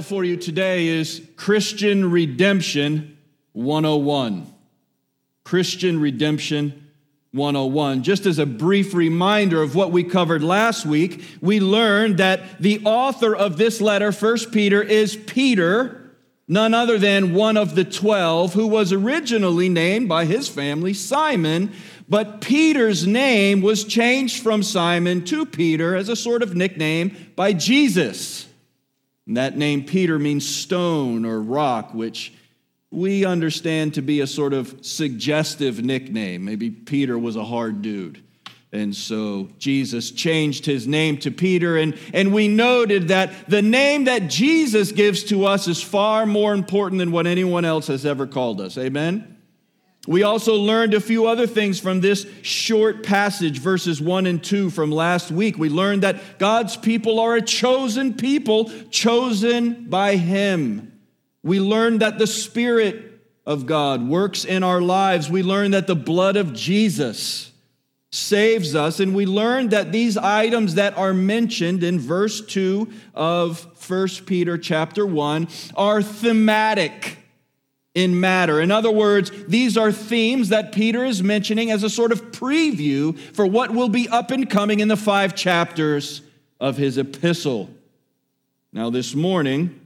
title for you today is Christian Redemption 101. Christian Redemption 101. Just as a brief reminder of what we covered last week, we learned that the author of this letter, 1 Peter, is Peter, none other than one of the 12, who was originally named by his family Simon, but Peter's name was changed from Simon to Peter as a sort of nickname by Jesus. And that name Peter means stone or rock, which we understand to be a sort of suggestive nickname. Maybe Peter was a hard dude. And so Jesus changed his name to Peter. And, and we noted that the name that Jesus gives to us is far more important than what anyone else has ever called us. Amen? We also learned a few other things from this short passage, verses 1 and 2 from last week. We learned that God's people are a chosen people, chosen by Him. We learned that the Spirit of God works in our lives. We learned that the blood of Jesus saves us. And we learned that these items that are mentioned in verse 2 of 1 Peter chapter 1 are thematic in matter. In other words, these are themes that Peter is mentioning as a sort of preview for what will be up and coming in the five chapters of his epistle. Now, this morning,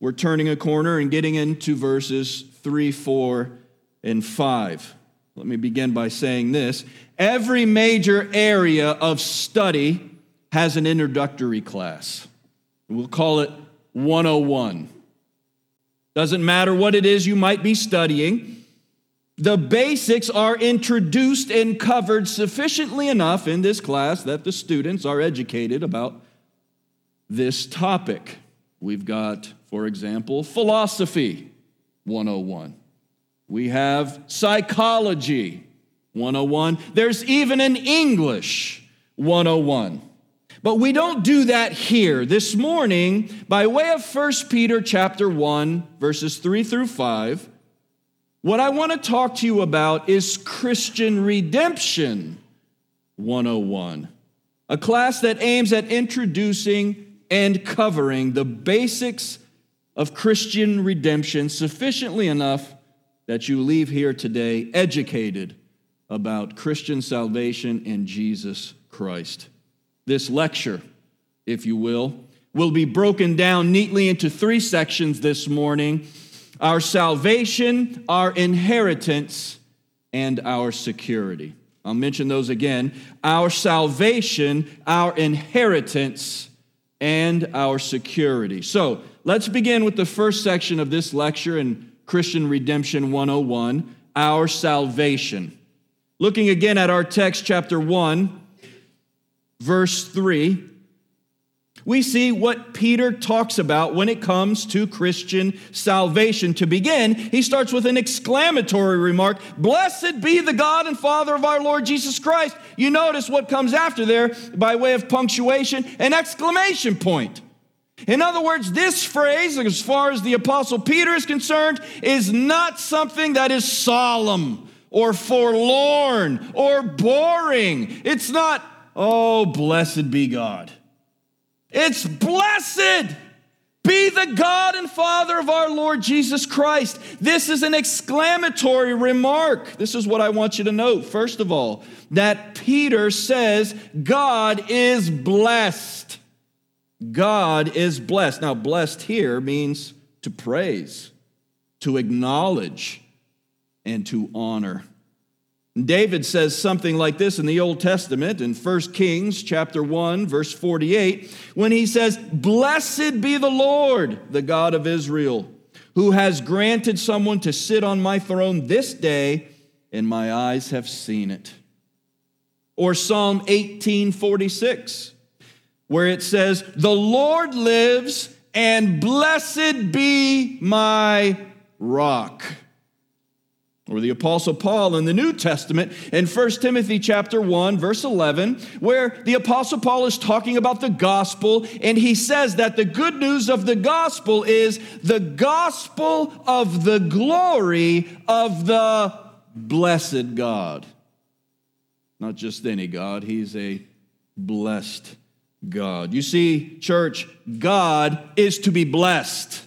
we're turning a corner and getting into verses 3, 4, and 5. Let me begin by saying this every major area of study has an introductory class. We'll call it 101. Doesn't matter what it is you might be studying. The basics are introduced and covered sufficiently enough in this class that the students are educated about this topic. We've got, for example, philosophy 101. We have psychology 101. There's even an English 101. But we don't do that here. This morning, by way of 1 Peter chapter 1, verses 3 through 5, what I want to talk to you about is Christian Redemption 101, a class that aims at introducing and covering the basics of Christian redemption sufficiently enough that you leave here today educated about Christian salvation in Jesus Christ. This lecture, if you will, will be broken down neatly into three sections this morning our salvation, our inheritance, and our security. I'll mention those again our salvation, our inheritance, and our security. So let's begin with the first section of this lecture in Christian Redemption 101 our salvation. Looking again at our text, chapter 1 verse 3, we see what Peter talks about when it comes to Christian salvation. To begin, he starts with an exclamatory remark Blessed be the God and Father of our Lord Jesus Christ. You notice what comes after there by way of punctuation an exclamation point. In other words, this phrase, as far as the Apostle Peter is concerned, is not something that is solemn or forlorn or boring. It's not Oh, blessed be God. It's blessed be the God and Father of our Lord Jesus Christ. This is an exclamatory remark. This is what I want you to note. First of all, that Peter says God is blessed. God is blessed. Now, blessed here means to praise, to acknowledge, and to honor. David says something like this in the Old Testament in 1 Kings chapter 1 verse 48 when he says, "Blessed be the Lord, the God of Israel, who has granted someone to sit on my throne this day, and my eyes have seen it." Or Psalm 18:46 where it says, "The Lord lives, and blessed be my rock." Or the apostle paul in the new testament in 1 timothy chapter 1 verse 11 where the apostle paul is talking about the gospel and he says that the good news of the gospel is the gospel of the glory of the blessed god not just any god he's a blessed God. You see, church, God is to be blessed.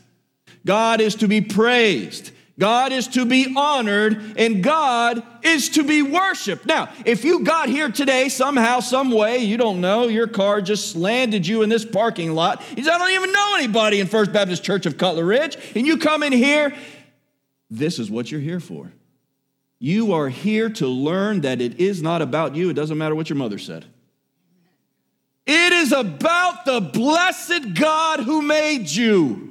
God is to be praised. God is to be honored and God is to be worshiped. Now, if you got here today somehow, some way, you don't know, your car just landed you in this parking lot. You I don't even know anybody in First Baptist Church of Cutler Ridge, and you come in here, this is what you're here for. You are here to learn that it is not about you. It doesn't matter what your mother said. It is about the blessed God who made you.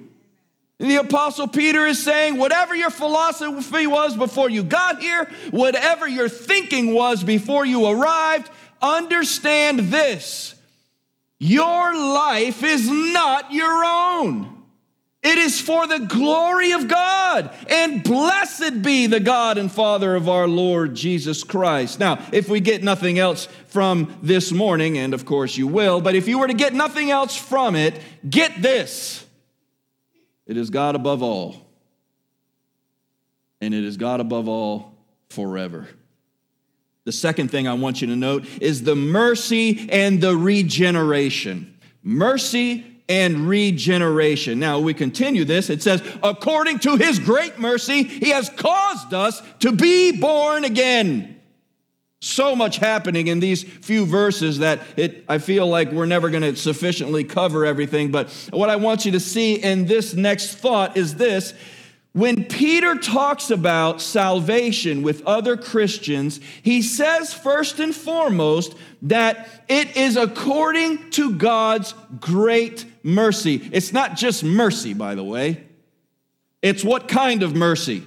The Apostle Peter is saying, whatever your philosophy was before you got here, whatever your thinking was before you arrived, understand this your life is not your own. It is for the glory of God. And blessed be the God and Father of our Lord Jesus Christ. Now, if we get nothing else from this morning, and of course you will, but if you were to get nothing else from it, get this it is God above all, and it is God above all forever. The second thing I want you to note is the mercy and the regeneration. Mercy and regeneration. Now we continue this. It says, according to his great mercy, he has caused us to be born again. So much happening in these few verses that it, I feel like we're never going to sufficiently cover everything. But what I want you to see in this next thought is this. When Peter talks about salvation with other Christians, he says first and foremost that it is according to God's great mercy. It's not just mercy, by the way, it's what kind of mercy?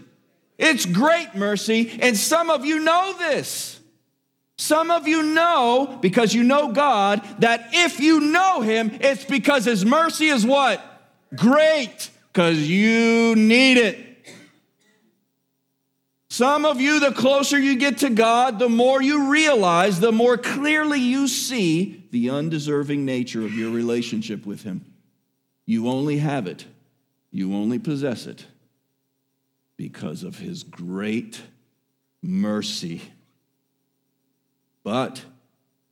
It's great mercy, and some of you know this. Some of you know, because you know God, that if you know Him, it's because His mercy is what? Great, because you need it. Some of you, the closer you get to God, the more you realize, the more clearly you see the undeserving nature of your relationship with Him. You only have it, you only possess it because of His great mercy. But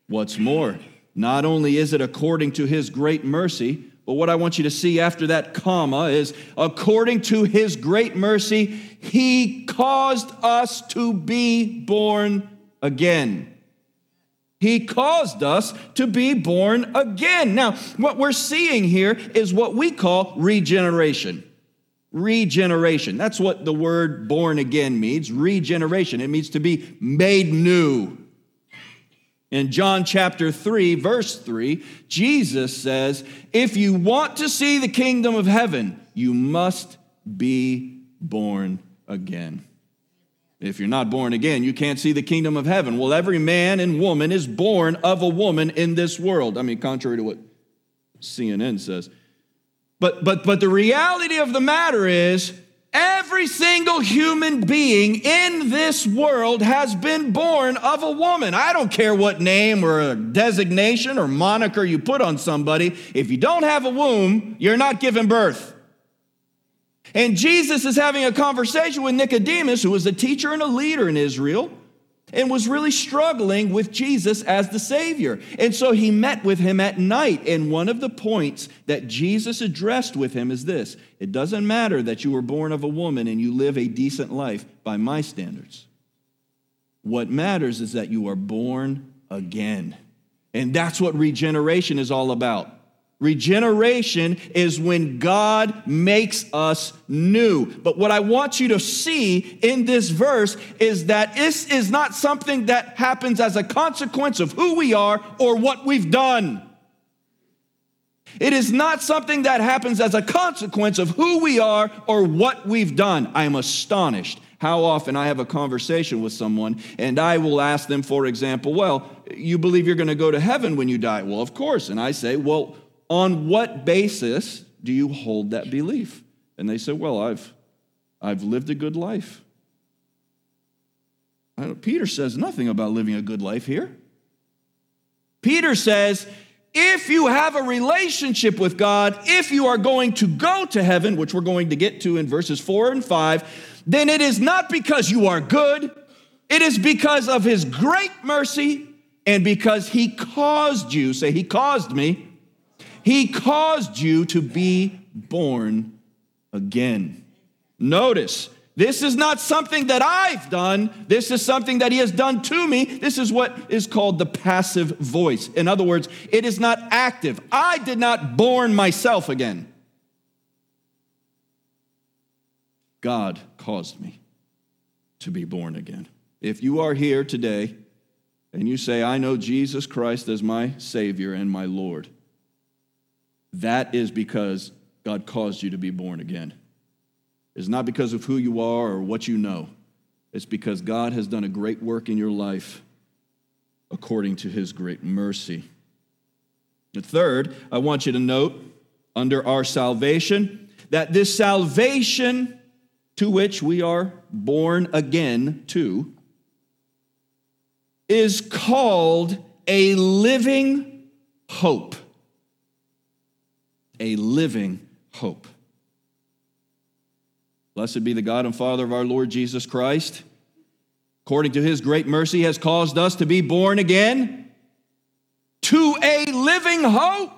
what's more, not only is it according to His great mercy, but what I want you to see after that comma is according to his great mercy, he caused us to be born again. He caused us to be born again. Now, what we're seeing here is what we call regeneration. Regeneration. That's what the word born again means. Regeneration. It means to be made new. In John chapter 3, verse 3, Jesus says, If you want to see the kingdom of heaven, you must be born again. If you're not born again, you can't see the kingdom of heaven. Well, every man and woman is born of a woman in this world. I mean, contrary to what CNN says. But but but the reality of the matter is Every single human being in this world has been born of a woman. I don't care what name or designation or moniker you put on somebody. If you don't have a womb, you're not giving birth. And Jesus is having a conversation with Nicodemus, who was a teacher and a leader in Israel and was really struggling with Jesus as the Savior. And so he met with him at night. And one of the points that Jesus addressed with him is this it doesn't matter that you were born of a woman and you live a decent life by my standards. What matters is that you are born again. And that's what regeneration is all about. Regeneration is when God makes us new. But what I want you to see in this verse is that this is not something that happens as a consequence of who we are or what we've done. It is not something that happens as a consequence of who we are or what we've done. I am astonished how often I have a conversation with someone and I will ask them, for example, well, you believe you're going to go to heaven when you die? Well, of course. And I say, well, on what basis do you hold that belief? And they said, Well, I've, I've lived a good life. Peter says nothing about living a good life here. Peter says, if you have a relationship with God, if you are going to go to heaven, which we're going to get to in verses four and five, then it is not because you are good, it is because of his great mercy and because he caused you, say, he caused me He caused you to be born again. Notice, this is not something that I've done. This is something that He has done to me. This is what is called the passive voice. In other words, it is not active. I did not born myself again. God caused me to be born again. If you are here today and you say, I know Jesus Christ as my Savior and my Lord, that is because God caused you to be born again. It's not because of who you are or what you know, it's because God has done a great work in your life according to his great mercy. The third, I want you to note under our salvation that this salvation to which we are born again to is called a living hope. A living hope. Blessed be the God and Father of our Lord Jesus Christ. According to his great mercy, has caused us to be born again to a living hope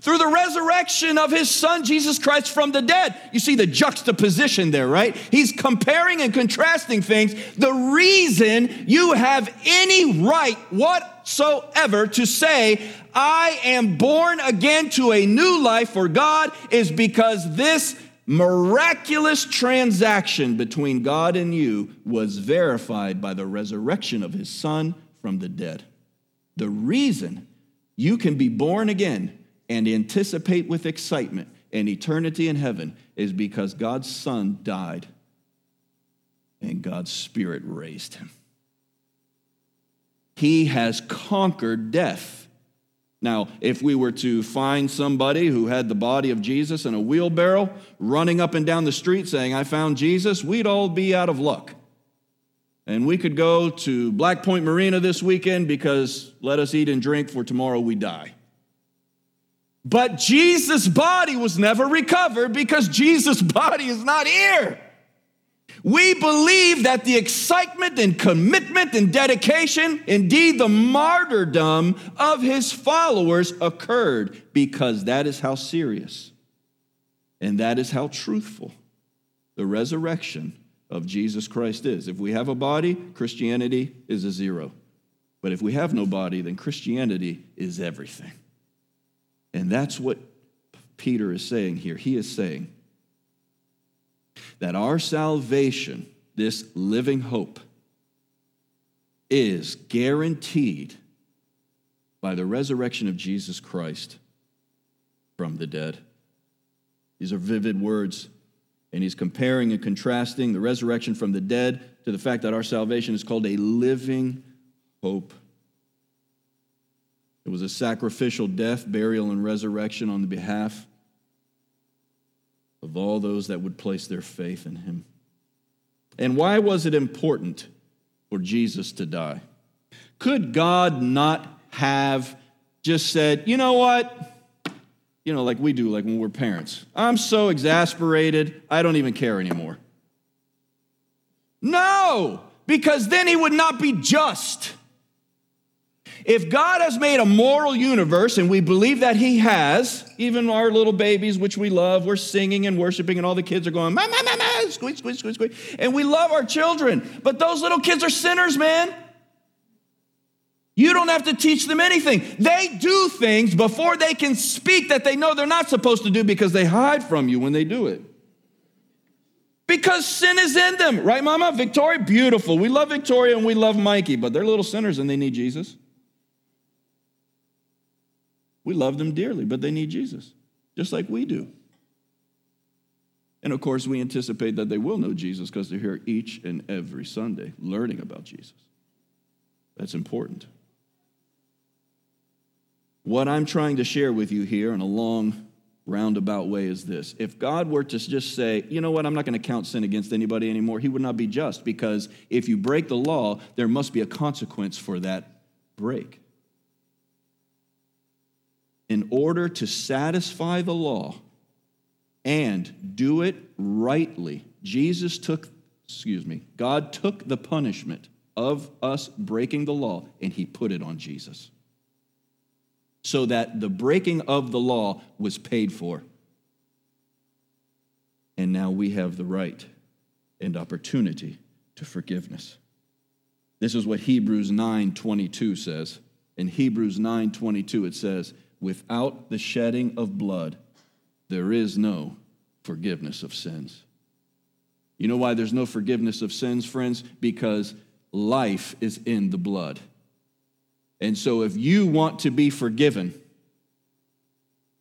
through the resurrection of his son Jesus Christ from the dead. You see the juxtaposition there, right? He's comparing and contrasting things. The reason you have any right whatsoever to say, I am born again to a new life for God, is because this miraculous transaction between God and you was verified by the resurrection of his son from the dead. The reason you can be born again and anticipate with excitement an eternity in heaven is because God's Son died and God's Spirit raised him. He has conquered death. Now, if we were to find somebody who had the body of Jesus in a wheelbarrow running up and down the street saying, I found Jesus, we'd all be out of luck. And we could go to Black Point Marina this weekend because let us eat and drink, for tomorrow we die. But Jesus' body was never recovered because Jesus' body is not here. We believe that the excitement and commitment and dedication, indeed the martyrdom of his followers occurred because that is how serious and that is how truthful the resurrection of Jesus Christ is. If we have a body, Christianity is a zero. But if we have no body, then Christianity is everything. And that's what Peter is saying here. He is saying that our salvation, this living hope, is guaranteed by the resurrection of Jesus Christ from the dead. These are vivid words, and he's comparing and contrasting the resurrection from the dead to the fact that our salvation is called a living hope. It was a sacrificial death, burial, and resurrection on the behalf of all those that would place their faith in him. And why was it important for Jesus to die? Could God not have just said, you know what? You know, like we do, like when we're parents. I'm so exasperated, I don't even care anymore. No, because then he would not be just. If God has made a moral universe, and we believe that He has, even our little babies, which we love, we're singing and worshiping, and all the kids are going, ma, ma, ma, ma, squeak, squeak, squeak, squeak. And we love our children, but those little kids are sinners, man. You don't have to teach them anything. They do things before they can speak that they know they're not supposed to do because they hide from you when they do it. Because sin is in them, right, Mama? Victoria, beautiful. We love Victoria and we love Mikey, but they're little sinners and they need Jesus. We love them dearly, but they need Jesus, just like we do. And of course, we anticipate that they will know Jesus because they're here each and every Sunday learning about Jesus. That's important. What I'm trying to share with you here in a long, roundabout way is this. If God were to just say, you know what, I'm not going to count sin against anybody anymore, he would not be just because if you break the law, there must be a consequence for that break in order to satisfy the law and do it rightly, Jesus took, excuse me, God took the punishment of us breaking the law and he put it on Jesus. so that the breaking of the law was paid for. And now we have the right and opportunity to forgiveness. This is what Hebrews 9:22 says. In Hebrews 9:22 it says, "Without the shedding of blood, there is no forgiveness of sins." You know why there's no forgiveness of sins, friends? Because life is in the blood. And so if you want to be forgiven,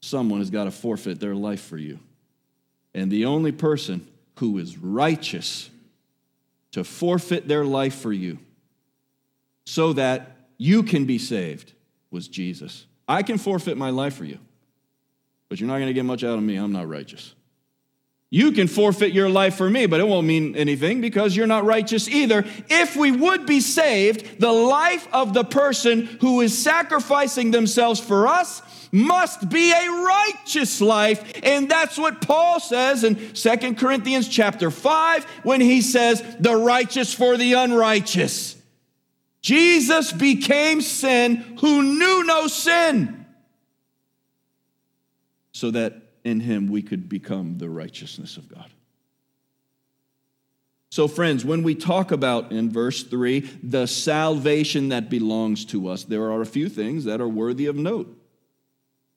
someone has got to forfeit their life for you. And the only person who is righteous to forfeit their life for you so that you can be saved was Jesus. I can forfeit my life for you, but you're not going to get much out of me. I'm not righteous. You can forfeit your life for me, but it won't mean anything because you're not righteous either. If we would be saved, the life of the person who is sacrificing themselves for us must be a righteous life. And that's what Paul says in Second Corinthians chapter 5 when he says, the righteous for the unrighteous. Jesus became sin who knew no sin so that in him we could become the righteousness of God. So, friends, when we talk about in verse 3 the salvation that belongs to us, there are a few things that are worthy of note.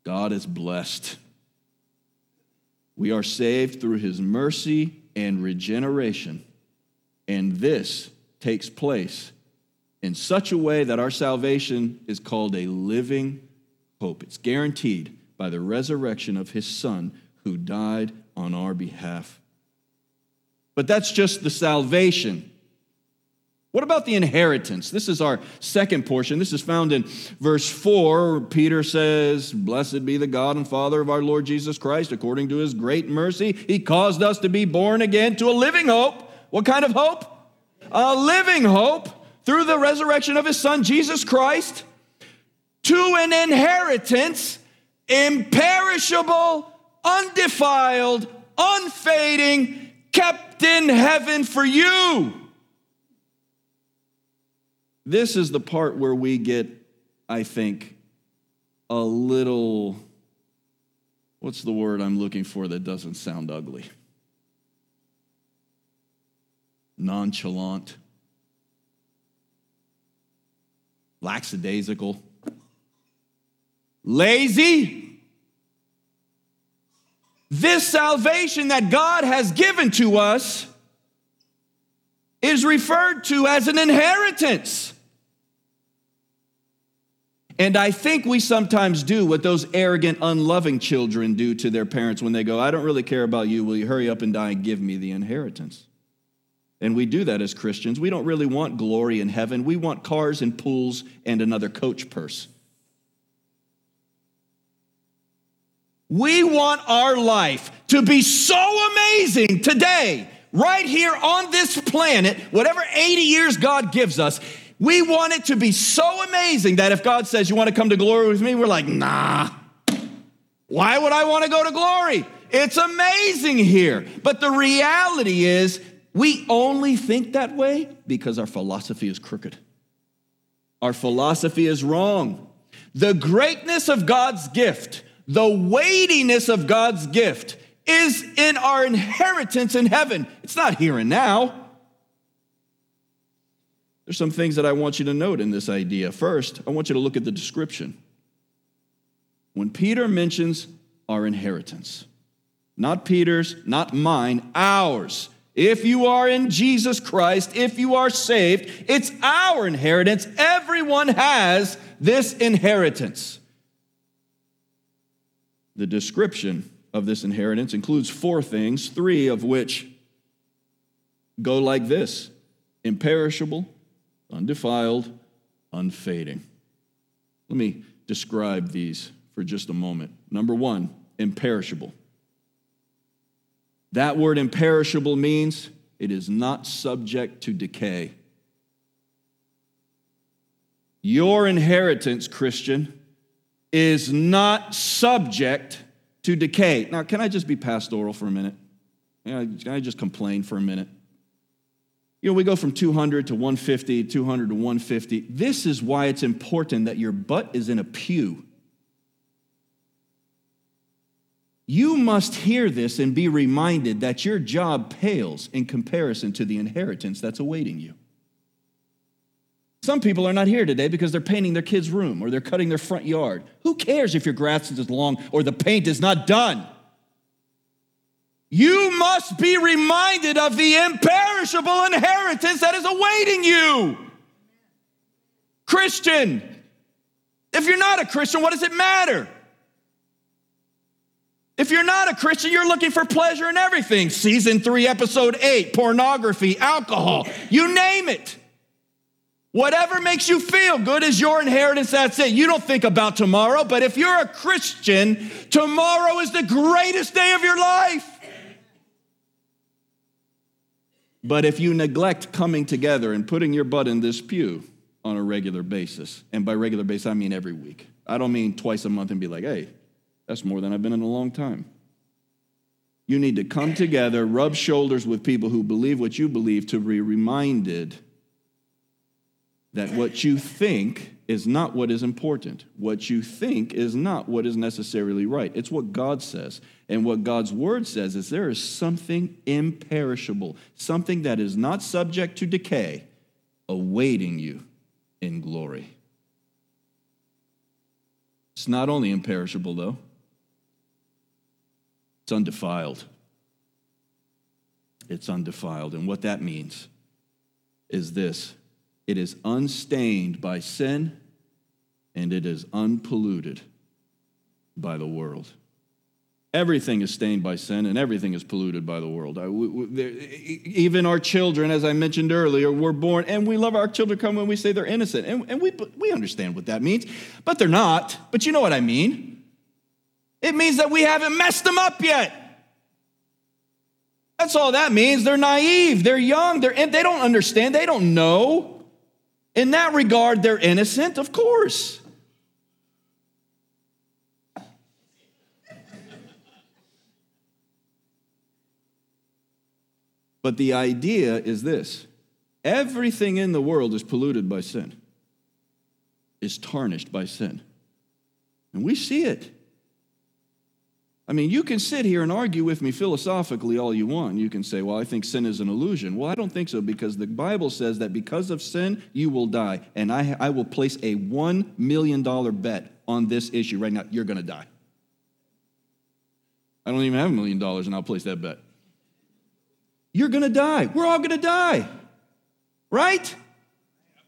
God is blessed. We are saved through his mercy and regeneration. And this takes place in such a way that our salvation is called a living hope. It's guaranteed by the resurrection of his Son who died on our behalf. But that's just the salvation. What about the inheritance? This is our second portion. This is found in verse 4. Peter says, Blessed be the God and Father of our Lord Jesus Christ. According to his great mercy, he caused us to be born again to a living hope. What kind of hope? A living hope through the resurrection of his Son, Jesus Christ, to an inheritance imperishable, undefiled, unfading, kept in heaven for you this is the part where we get, I think, a little, what's the word I'm looking for that doesn't sound ugly? Nonchalant, lackadaisical, lazy. This salvation that God has given to us is referred to as an inheritance. And I think we sometimes do what those arrogant, unloving children do to their parents when they go, I don't really care about you. Will you hurry up and die and give me the inheritance? And we do that as Christians. We don't really want glory in heaven. We want cars and pools and another coach purse. We want our life to be so amazing today, right here on this planet, whatever 80 years God gives us we want it to be so amazing that if God says, You want to come to glory with me? We're like, Nah. Why would I want to go to glory? It's amazing here. But the reality is, we only think that way because our philosophy is crooked. Our philosophy is wrong. The greatness of God's gift, the weightiness of God's gift is in our inheritance in heaven. It's not here and now. There's some things that I want you to note in this idea. First, I want you to look at the description. When Peter mentions our inheritance, not Peter's, not mine, ours. If you are in Jesus Christ, if you are saved, it's our inheritance. Everyone has this inheritance. The description of this inheritance includes four things, three of which go like this imperishable, undefiled, unfading. Let me describe these for just a moment. Number one, imperishable. That word imperishable means it is not subject to decay. Your inheritance, Christian, is not subject to decay. Now, can I just be pastoral for a minute? Can I just complain for a minute? You know, we go from 200 to 150, 200 to 150. This is why it's important that your butt is in a pew You must hear this and be reminded that your job pales in comparison to the inheritance that's awaiting you. Some people are not here today because they're painting their kid's room or they're cutting their front yard. Who cares if your grass is long or the paint is not done? You must be reminded of the imperishable inheritance that is awaiting you. Christian, if you're not a Christian, what does it matter? If you're not a Christian, you're looking for pleasure in everything. Season three, episode eight, pornography, alcohol, you name it. Whatever makes you feel good is your inheritance. That's it. You don't think about tomorrow, but if you're a Christian, tomorrow is the greatest day of your life. But if you neglect coming together and putting your butt in this pew on a regular basis, and by regular basis, I mean every week, I don't mean twice a month and be like, hey, that's more than I've been in a long time. You need to come together, rub shoulders with people who believe what you believe to be reminded that what you think is not what is important. What you think is not what is necessarily right. It's what God says. And what God's word says is there is something imperishable, something that is not subject to decay, awaiting you in glory. It's not only imperishable, though, it's undefiled. It's undefiled. And what that means is this it is unstained by sin and it is unpolluted by the world. Everything is stained by sin and everything is polluted by the world. even our children, as I mentioned earlier, were born, and we love our children come when we say they're innocent. And, and we, we understand what that means, but they're not. But you know what I mean. It means that we haven't messed them up yet. That's all that means. They're naive, they're young, they're, they don't understand, they don't know. In that regard, they're innocent, of course. But the idea is this everything in the world is polluted by sin, is tarnished by sin. And we see it. I mean, you can sit here and argue with me philosophically all you want. You can say, well, I think sin is an illusion. Well, I don't think so because the Bible says that because of sin, you will die. And I, I will place a $1 million bet on this issue right now. You're going to die. I don't even have a million dollars, and I'll place that bet. You're going to die. We're all going to die. Right?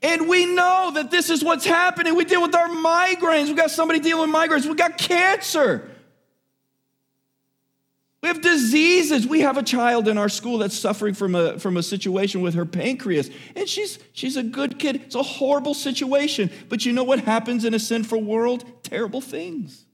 And we know that this is what's happening. We deal with our migraines. We got somebody dealing with migraines. We got cancer. We have diseases. We have a child in our school that's suffering from a, from a situation with her pancreas, and she's, she's a good kid. It's a horrible situation. But you know what happens in a sinful world? Terrible things.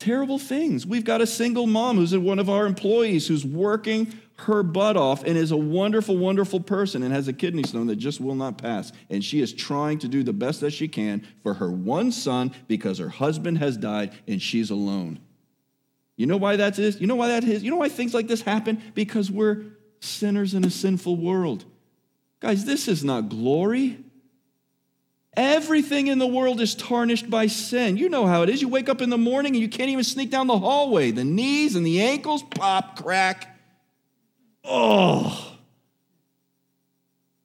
Terrible things. We've got a single mom who's one of our employees who's working her butt off and is a wonderful, wonderful person and has a kidney stone that just will not pass. And she is trying to do the best that she can for her one son because her husband has died and she's alone. You know why that is? You know why that is? You know why things like this happen? Because we're sinners in a sinful world. Guys, this is not glory. Everything in the world is tarnished by sin. You know how it is. You wake up in the morning and you can't even sneak down the hallway. The knees and the ankles pop, crack. Oh.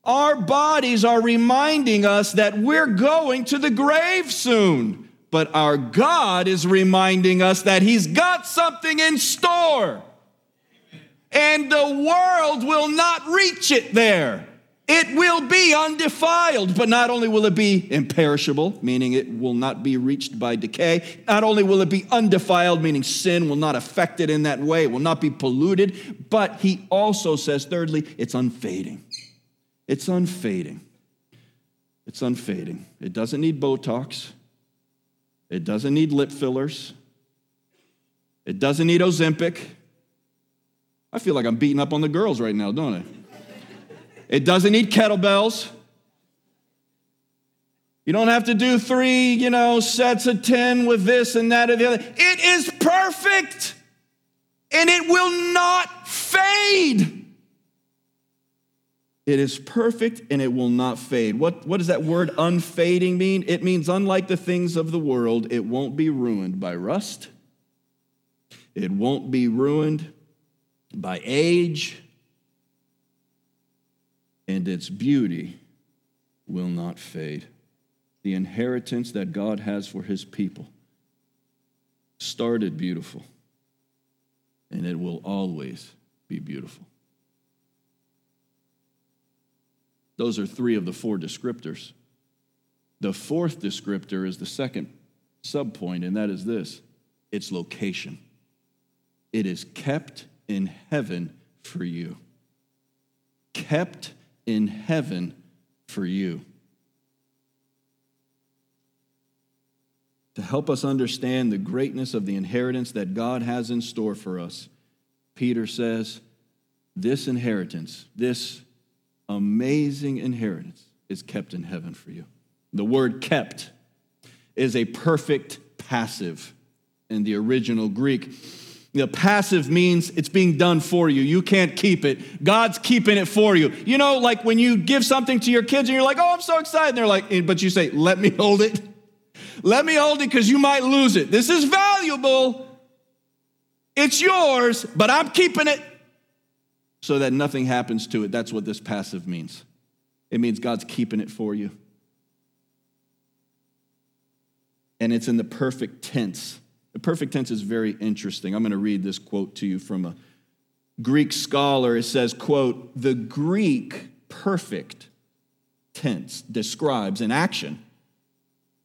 Our bodies are reminding us that we're going to the grave soon. But our God is reminding us that He's got something in store. And the world will not reach it there. It will be undefiled, but not only will it be imperishable, meaning it will not be reached by decay, not only will it be undefiled, meaning sin will not affect it in that way, it will not be polluted, but he also says, thirdly, it's unfading. It's unfading. It's unfading. It doesn't need Botox. It doesn't need lip fillers. It doesn't need Ozempic. I feel like I'm beating up on the girls right now, don't I? It doesn't need kettlebells. You don't have to do three, you know, sets of 10 with this and that or the other. It is perfect and it will not fade. It is perfect and it will not fade. What, what does that word unfading mean? It means, unlike the things of the world, it won't be ruined by rust, it won't be ruined by age, and its beauty will not fade. The inheritance that God has for his people started beautiful, and it will always be beautiful. Those are three of the four descriptors. The fourth descriptor is the second subpoint, and that is this its location. It is kept in heaven for you. Kept in heaven for you. To help us understand the greatness of the inheritance that God has in store for us, Peter says, This inheritance, this amazing inheritance, is kept in heaven for you. The word kept is a perfect passive in the original Greek. The passive means it's being done for you. You can't keep it. God's keeping it for you. You know, like when you give something to your kids and you're like, oh, I'm so excited. And they're like, eh, but you say, let me hold it. Let me hold it because you might lose it. This is valuable. It's yours, but I'm keeping it so that nothing happens to it. That's what this passive means. It means God's keeping it for you. And it's in the perfect tense. The perfect tense is very interesting. I'm going to read this quote to you from a Greek scholar. It says, quote, "The Greek perfect tense describes an action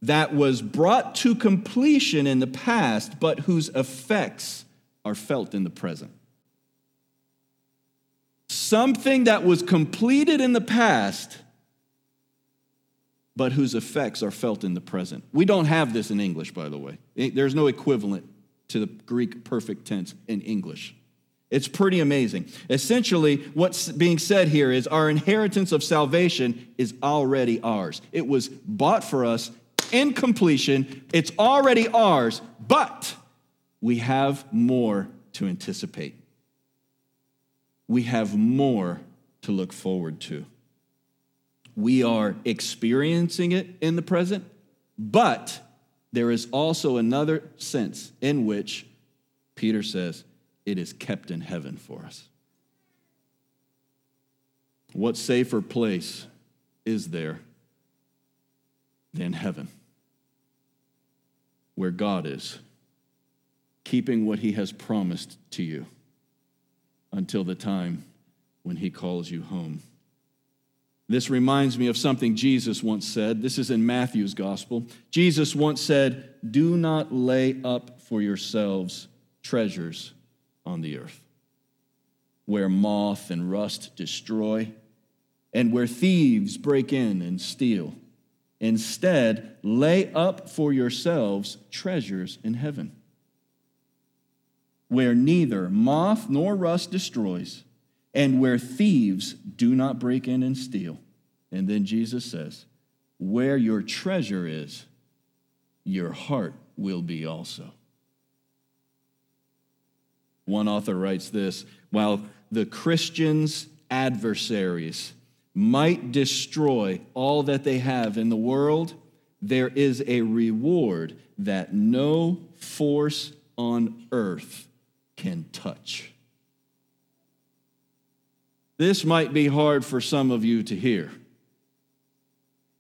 that was brought to completion in the past, but whose effects are felt in the present. Something that was completed in the past, but whose effects are felt in the present. We don't have this in English, by the way. Eh, there's no equivalent to the Greek perfect tense in English. It's pretty amazing. Essentially, what's being said here is our inheritance of salvation is already ours. It was bought for us in completion. It's already ours, but we have more to anticipate. We have more to look forward to. We are experiencing it in the present, but there is also another sense in which Peter says it is kept in heaven for us. What safer place is there than heaven? where God is, keeping what He has promised to you until the time when He calls you home. This reminds me of something Jesus once said. This is in Matthew's gospel. Jesus once said, Do not lay up for yourselves treasures on the earth, where moth and rust destroy, and where thieves break in and steal. Instead, lay up for yourselves treasures in heaven, where neither moth nor rust destroys, and where thieves do not break in and steal. And then Jesus says, Where your treasure is, your heart will be also. One author writes this while the Christians' adversaries might destroy all that they have in the world, there is a reward that no force on earth can touch. This might be hard for some of you to hear.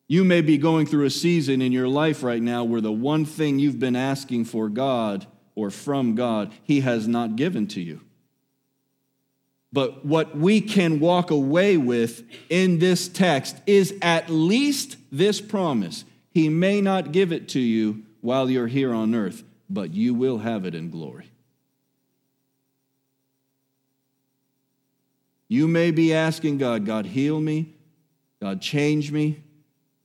You may be going through a season in your life right now where the one thing you've been asking for God or from God, He has not given to you. But what we can walk away with in this text is at least this promise He may not give it to you while you're here on earth, but you will have it in glory. You may be asking God, God, heal me, God, change me,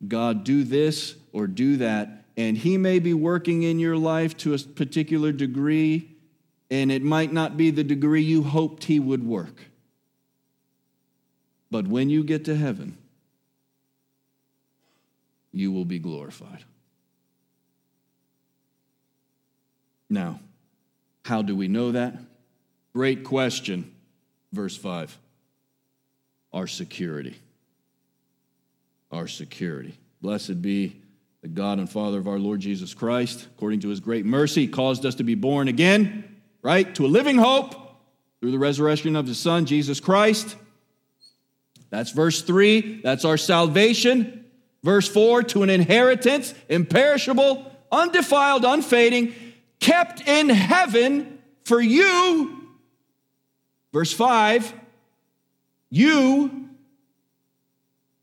God, do this or do that. And He may be working in your life to a particular degree and it might not be the degree you hoped He would work. But when you get to heaven, you will be glorified. Now, how do we know that? Great question. Verse 5 Our security. Our security. Blessed be the God and Father of our Lord Jesus Christ. According to his great mercy, caused us to be born again right? To a living hope through the resurrection of his son, Jesus Christ. That's verse 3. That's our salvation. Verse 4 to an inheritance, imperishable, undefiled, unfading, kept in heaven for you. Verse 5 you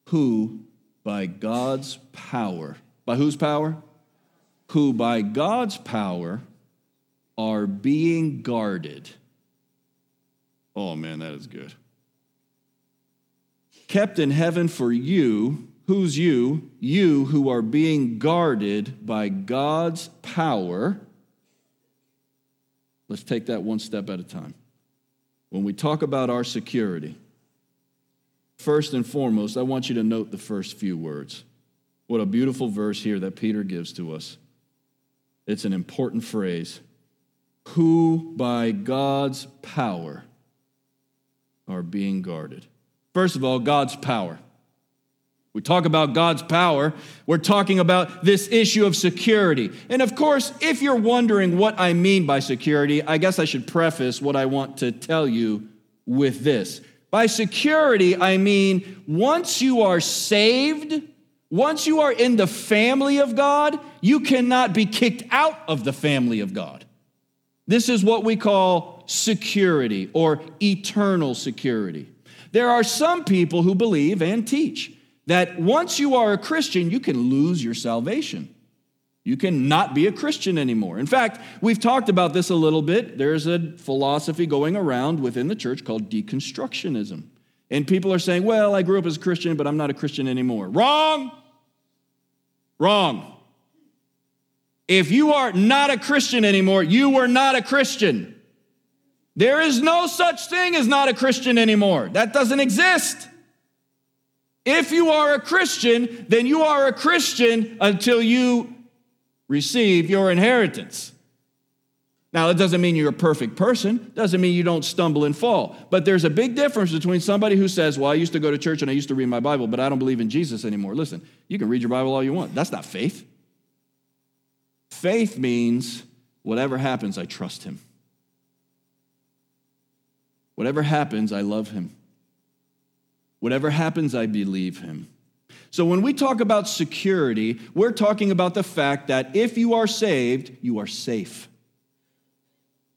who by God's power, by whose power? Who by God's power are being guarded. Oh man, that is good. Kept in heaven for you, who's you? You who are being guarded by God's power. Let's take that one step at a time. When we talk about our security, First and foremost, I want you to note the first few words. What a beautiful verse here that Peter gives to us. It's an important phrase. Who by God's power are being guarded. First of all, God's power. We talk about God's power, we're talking about this issue of security. And of course, if you're wondering what I mean by security, I guess I should preface what I want to tell you with this. By security, I mean once you are saved, once you are in the family of God, you cannot be kicked out of the family of God. This is what we call security or eternal security. There are some people who believe and teach that once you are a Christian, you can lose your salvation. You cannot be a Christian anymore. In fact, we've talked about this a little bit. There's a philosophy going around within the church called deconstructionism. And people are saying, well, I grew up as a Christian, but I'm not a Christian anymore. Wrong! Wrong. If you are not a Christian anymore, you were not a Christian. There is no such thing as not a Christian anymore. That doesn't exist. If you are a Christian, then you are a Christian until you receive your inheritance. Now, it doesn't mean you're a perfect person, doesn't mean you don't stumble and fall. But there's a big difference between somebody who says, Well, I used to go to church and I used to read my Bible, but I don't believe in Jesus anymore. Listen, you can read your Bible all you want. That's not faith. Faith means whatever happens, I trust Him. Whatever happens, I love Him. Whatever happens, I believe Him. So when we talk about security, we're talking about the fact that if you are saved, you are safe.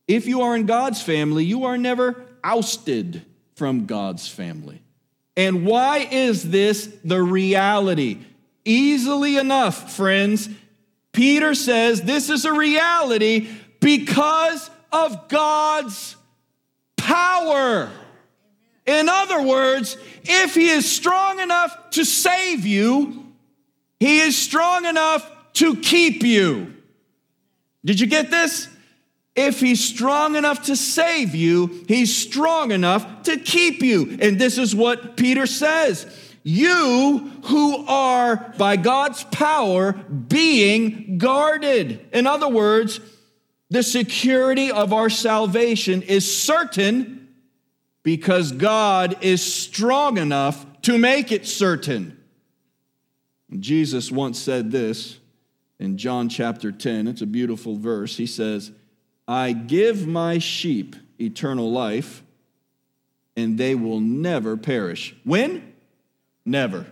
If you are in God's family, you are never ousted from God's family. And why is this the reality? Easily enough, friends, Peter says this is a reality because of God's power. In other words, if he is strong enough to save you, he is strong enough to keep you. Did you get this? If he's strong enough to save you, he's strong enough to keep you. And this is what Peter says You who are by God's power being guarded. In other words, the security of our salvation is certain because God is strong enough to make it certain. Jesus once said this in John chapter 10. It's a beautiful verse. He says, I give my sheep eternal life, and they will never perish. When? Never.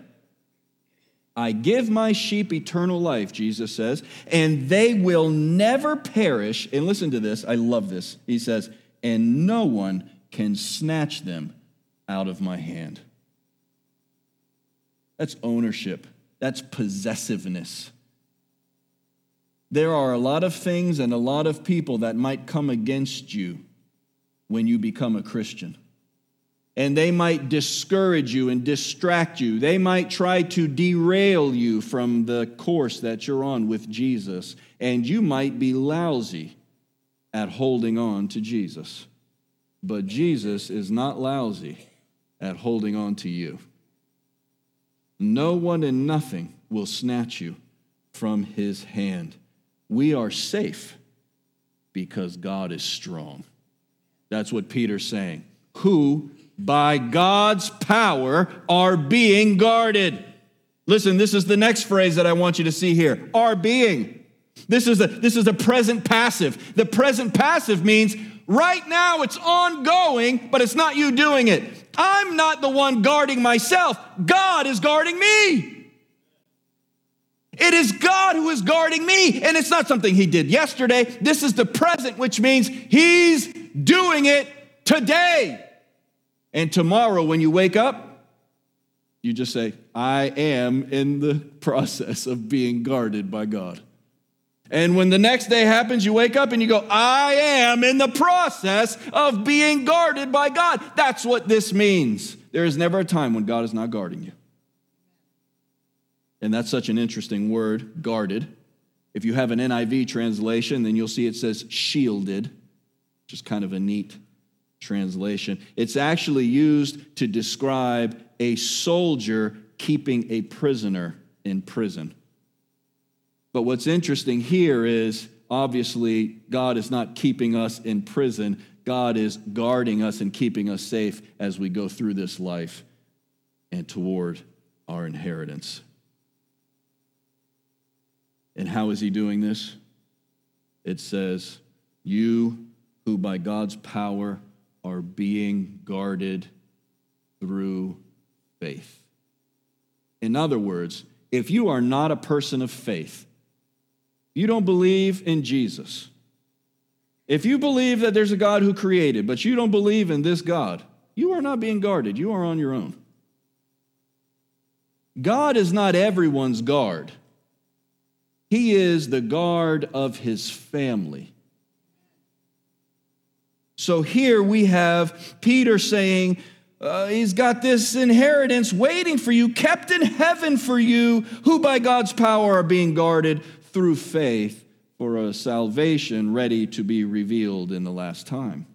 I give my sheep eternal life, Jesus says, and they will never perish. And listen to this, I love this. He says, and no one can snatch them out of my hand. That's ownership, that's possessiveness. There are a lot of things and a lot of people that might come against you when you become a Christian. And they might discourage you and distract you. They might try to derail you from the course that you're on with Jesus. And you might be lousy at holding on to Jesus. But Jesus is not lousy at holding on to you. No one and nothing will snatch you from his hand. We are safe because God is strong. That's what Peter's saying. Who, by God's power, are being guarded. Listen, this is the next phrase that I want you to see here are being. This is the, this is the present passive. The present passive means Right now, it's ongoing, but it's not you doing it. I'm not the one guarding myself, God is guarding me. It is God who is guarding me, and it's not something He did yesterday. This is the present, which means He's doing it today. And tomorrow, when you wake up, you just say, I am in the process of being guarded by God. And when the next day happens, you wake up and you go, I am in the process of being guarded by God. That's what this means. There is never a time when God is not guarding you. And that's such an interesting word, guarded. If you have an NIV translation, then you'll see it says shielded, which is kind of a neat translation. It's actually used to describe a soldier keeping a prisoner in prison. But what's interesting here is obviously God is not keeping us in prison, God is guarding us and keeping us safe as we go through this life and toward our inheritance. And how is he doing this? It says, You who by God's power are being guarded through faith. In other words, if you are not a person of faith, you don't believe in Jesus. If you believe that there's a God who created, but you don't believe in this God, you are not being guarded. You are on your own. God is not everyone's guard, He is the guard of His family. So here we have Peter saying, uh, he's got this inheritance waiting for you, kept in heaven for you, who by God's power are being guarded through faith for a salvation ready to be revealed in the last time.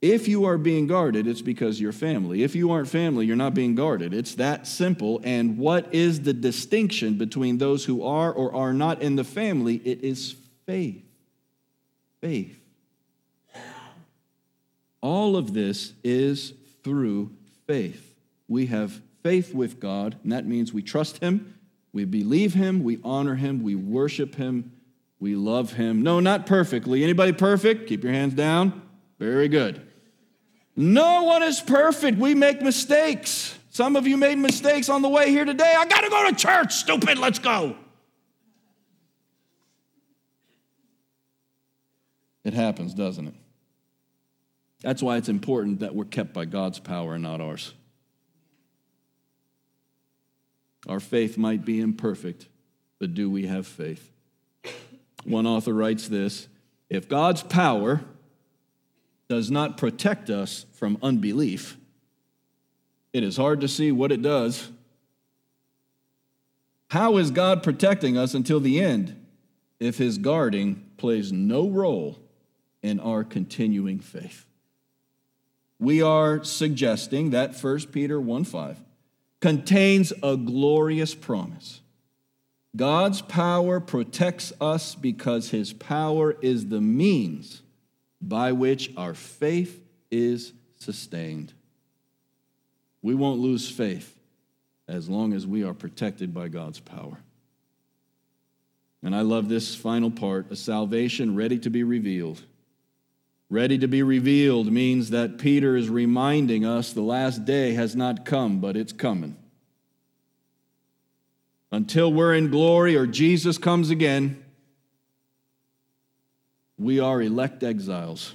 If you are being guarded, it's because you're family. If you aren't family, you're not being guarded. It's that simple. And what is the distinction between those who are or are not in the family? It is faith. Faith. All of this is through faith. We have faith with God, and that means we trust Him, we believe Him, we honor Him, we worship Him, we love Him. No, not perfectly. Anybody perfect? Keep your hands down. Very good. No one is perfect. We make mistakes. Some of you made mistakes on the way here today. I got to go to church, stupid. Let's go. It happens, doesn't it? That's why it's important that we're kept by God's power and not ours. Our faith might be imperfect, but do we have faith? One author writes this If God's power does not protect us from unbelief, it is hard to see what it does. How is God protecting us until the end if his guarding plays no role in our continuing faith? we are suggesting that 1 Peter 1 5 contains a glorious promise. God's power protects us because his power is the means by which our faith is sustained. We won't lose faith as long as we are protected by God's power. And I love this final part a salvation ready to be revealed Ready to be revealed means that Peter is reminding us the last day has not come, but it's coming. Until we're in glory or Jesus comes again, we are elect exiles.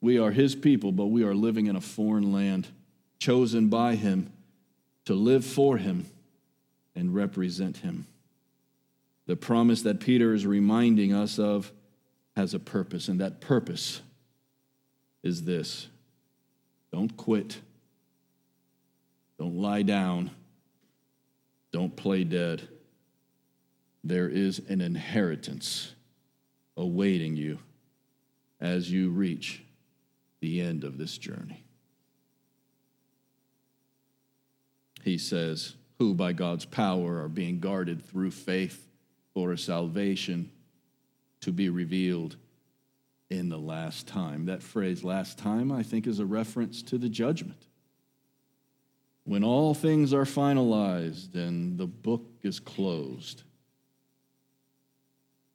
We are his people, but we are living in a foreign land, chosen by him to live for him and represent him. The promise that Peter is reminding us of has a purpose, and that purpose is this don't quit, don't lie down, don't play dead. There is an inheritance awaiting you as you reach the end of this journey. He says, who by God's power are being guarded through faith for salvation to be revealed in the last time. That phrase, last time, I think is a reference to the judgment. When all things are finalized and the book is closed.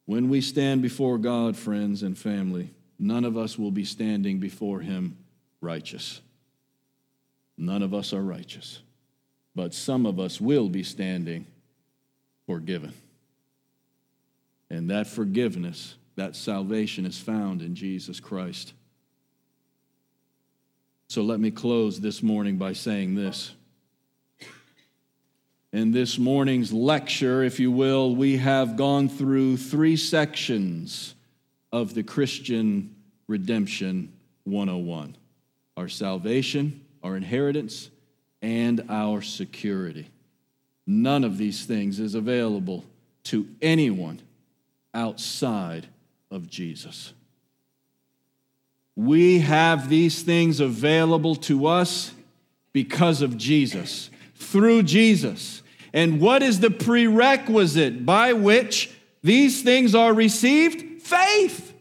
When we stand before God, friends and family, none of us will be standing before Him righteous. None of us are righteous, but some of us will be standing forgiven. And that forgiveness, that salvation is found in Jesus Christ. So let me close this morning by saying this. In this morning's lecture, if you will, we have gone through three sections of the Christian Redemption 101 our salvation, our inheritance, and our security. None of these things is available to anyone outside of Jesus. We have these things available to us because of Jesus, through Jesus. And what is the prerequisite by which these things are received? Faith.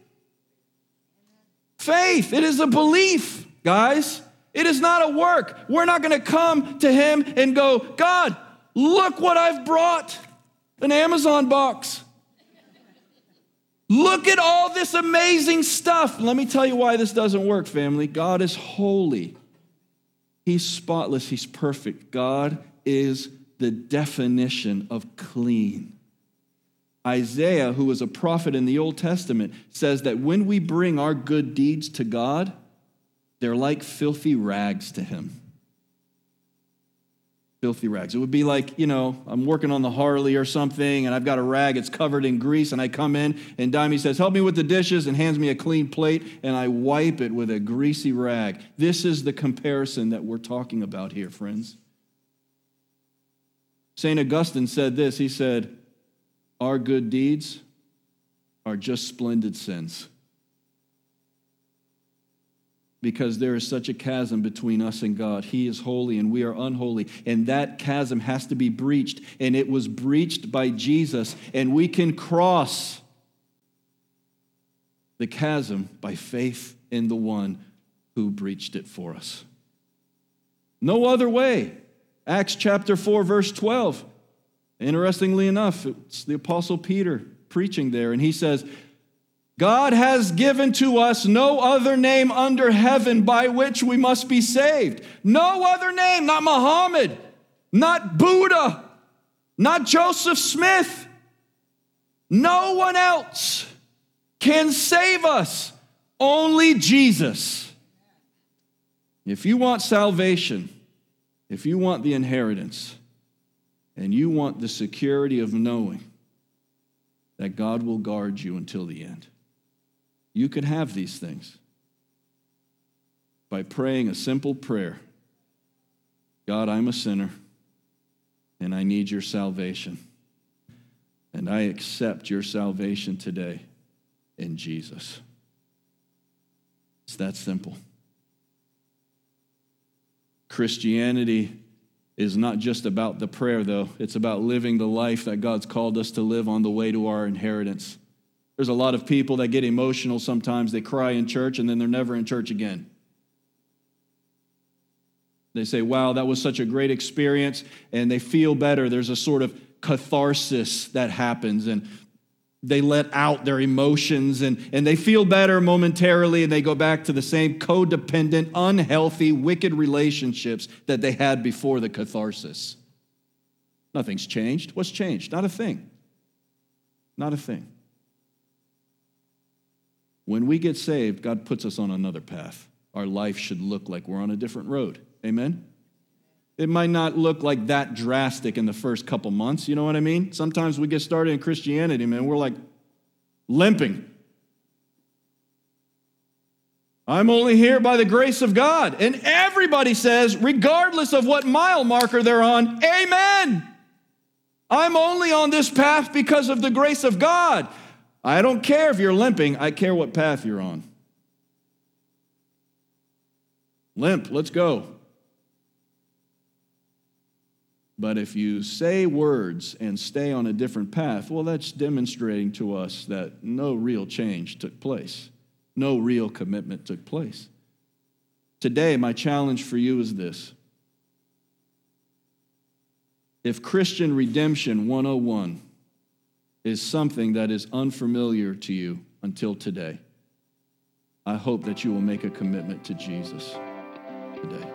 Faith. It is a belief, guys. It is not a work. We're not going to come to Him and go, God, look what I've brought an Amazon box. Look at all this amazing stuff. Let me tell you why this doesn't work, family. God is holy, He's spotless, He's perfect. God is the definition of clean. Isaiah, who was a prophet in the Old Testament, says that when we bring our good deeds to God, they're like filthy rags to Him. Filthy rags. It would be like, you know, I'm working on the Harley or something, and I've got a rag, it's covered in grease, and I come in, and Dimey says, Help me with the dishes, and hands me a clean plate, and I wipe it with a greasy rag. This is the comparison that we're talking about here, friends. St. Augustine said this He said, Our good deeds are just splendid sins. Because there is such a chasm between us and God. He is holy and we are unholy. And that chasm has to be breached. And it was breached by Jesus. And we can cross the chasm by faith in the one who breached it for us. No other way. Acts chapter 4, verse 12. Interestingly enough, it's the Apostle Peter preaching there, and he says, God has given to us no other name under heaven by which we must be saved. No other name, not Muhammad, not Buddha, not Joseph Smith. No one else can save us, only Jesus. If you want salvation, if you want the inheritance and you want the security of knowing that God will guard you until the end, you can have these things by praying a simple prayer God, I'm a sinner and I need your salvation. And I accept your salvation today in Jesus. It's that simple. Christianity is not just about the prayer, though. It's about living the life that God's called us to live on the way to our inheritance. There's a lot of people that get emotional sometimes. They cry in church and then they're never in church again. They say, wow, that was such a great experience, and they feel better. There's a sort of catharsis that happens, and they let out their emotions and, and they feel better momentarily and they go back to the same codependent, unhealthy, wicked relationships that they had before the catharsis. Nothing's changed. What's changed? Not a thing. Not a thing. When we get saved, God puts us on another path. Our life should look like we're on a different road. Amen? It might not look like that drastic in the first couple months. You know what I mean? Sometimes we get started in Christianity, man, we're like limping. I'm only here by the grace of God. And everybody says, regardless of what mile marker they're on, Amen. I'm only on this path because of the grace of God. I don't care if you're limping, I care what path you're on. Limp, let's go. But if you say words and stay on a different path, well, that's demonstrating to us that no real change took place, no real commitment took place. Today, my challenge for you is this. If Christian Redemption 101 is something that is unfamiliar to you until today, I hope that you will make a commitment to Jesus today.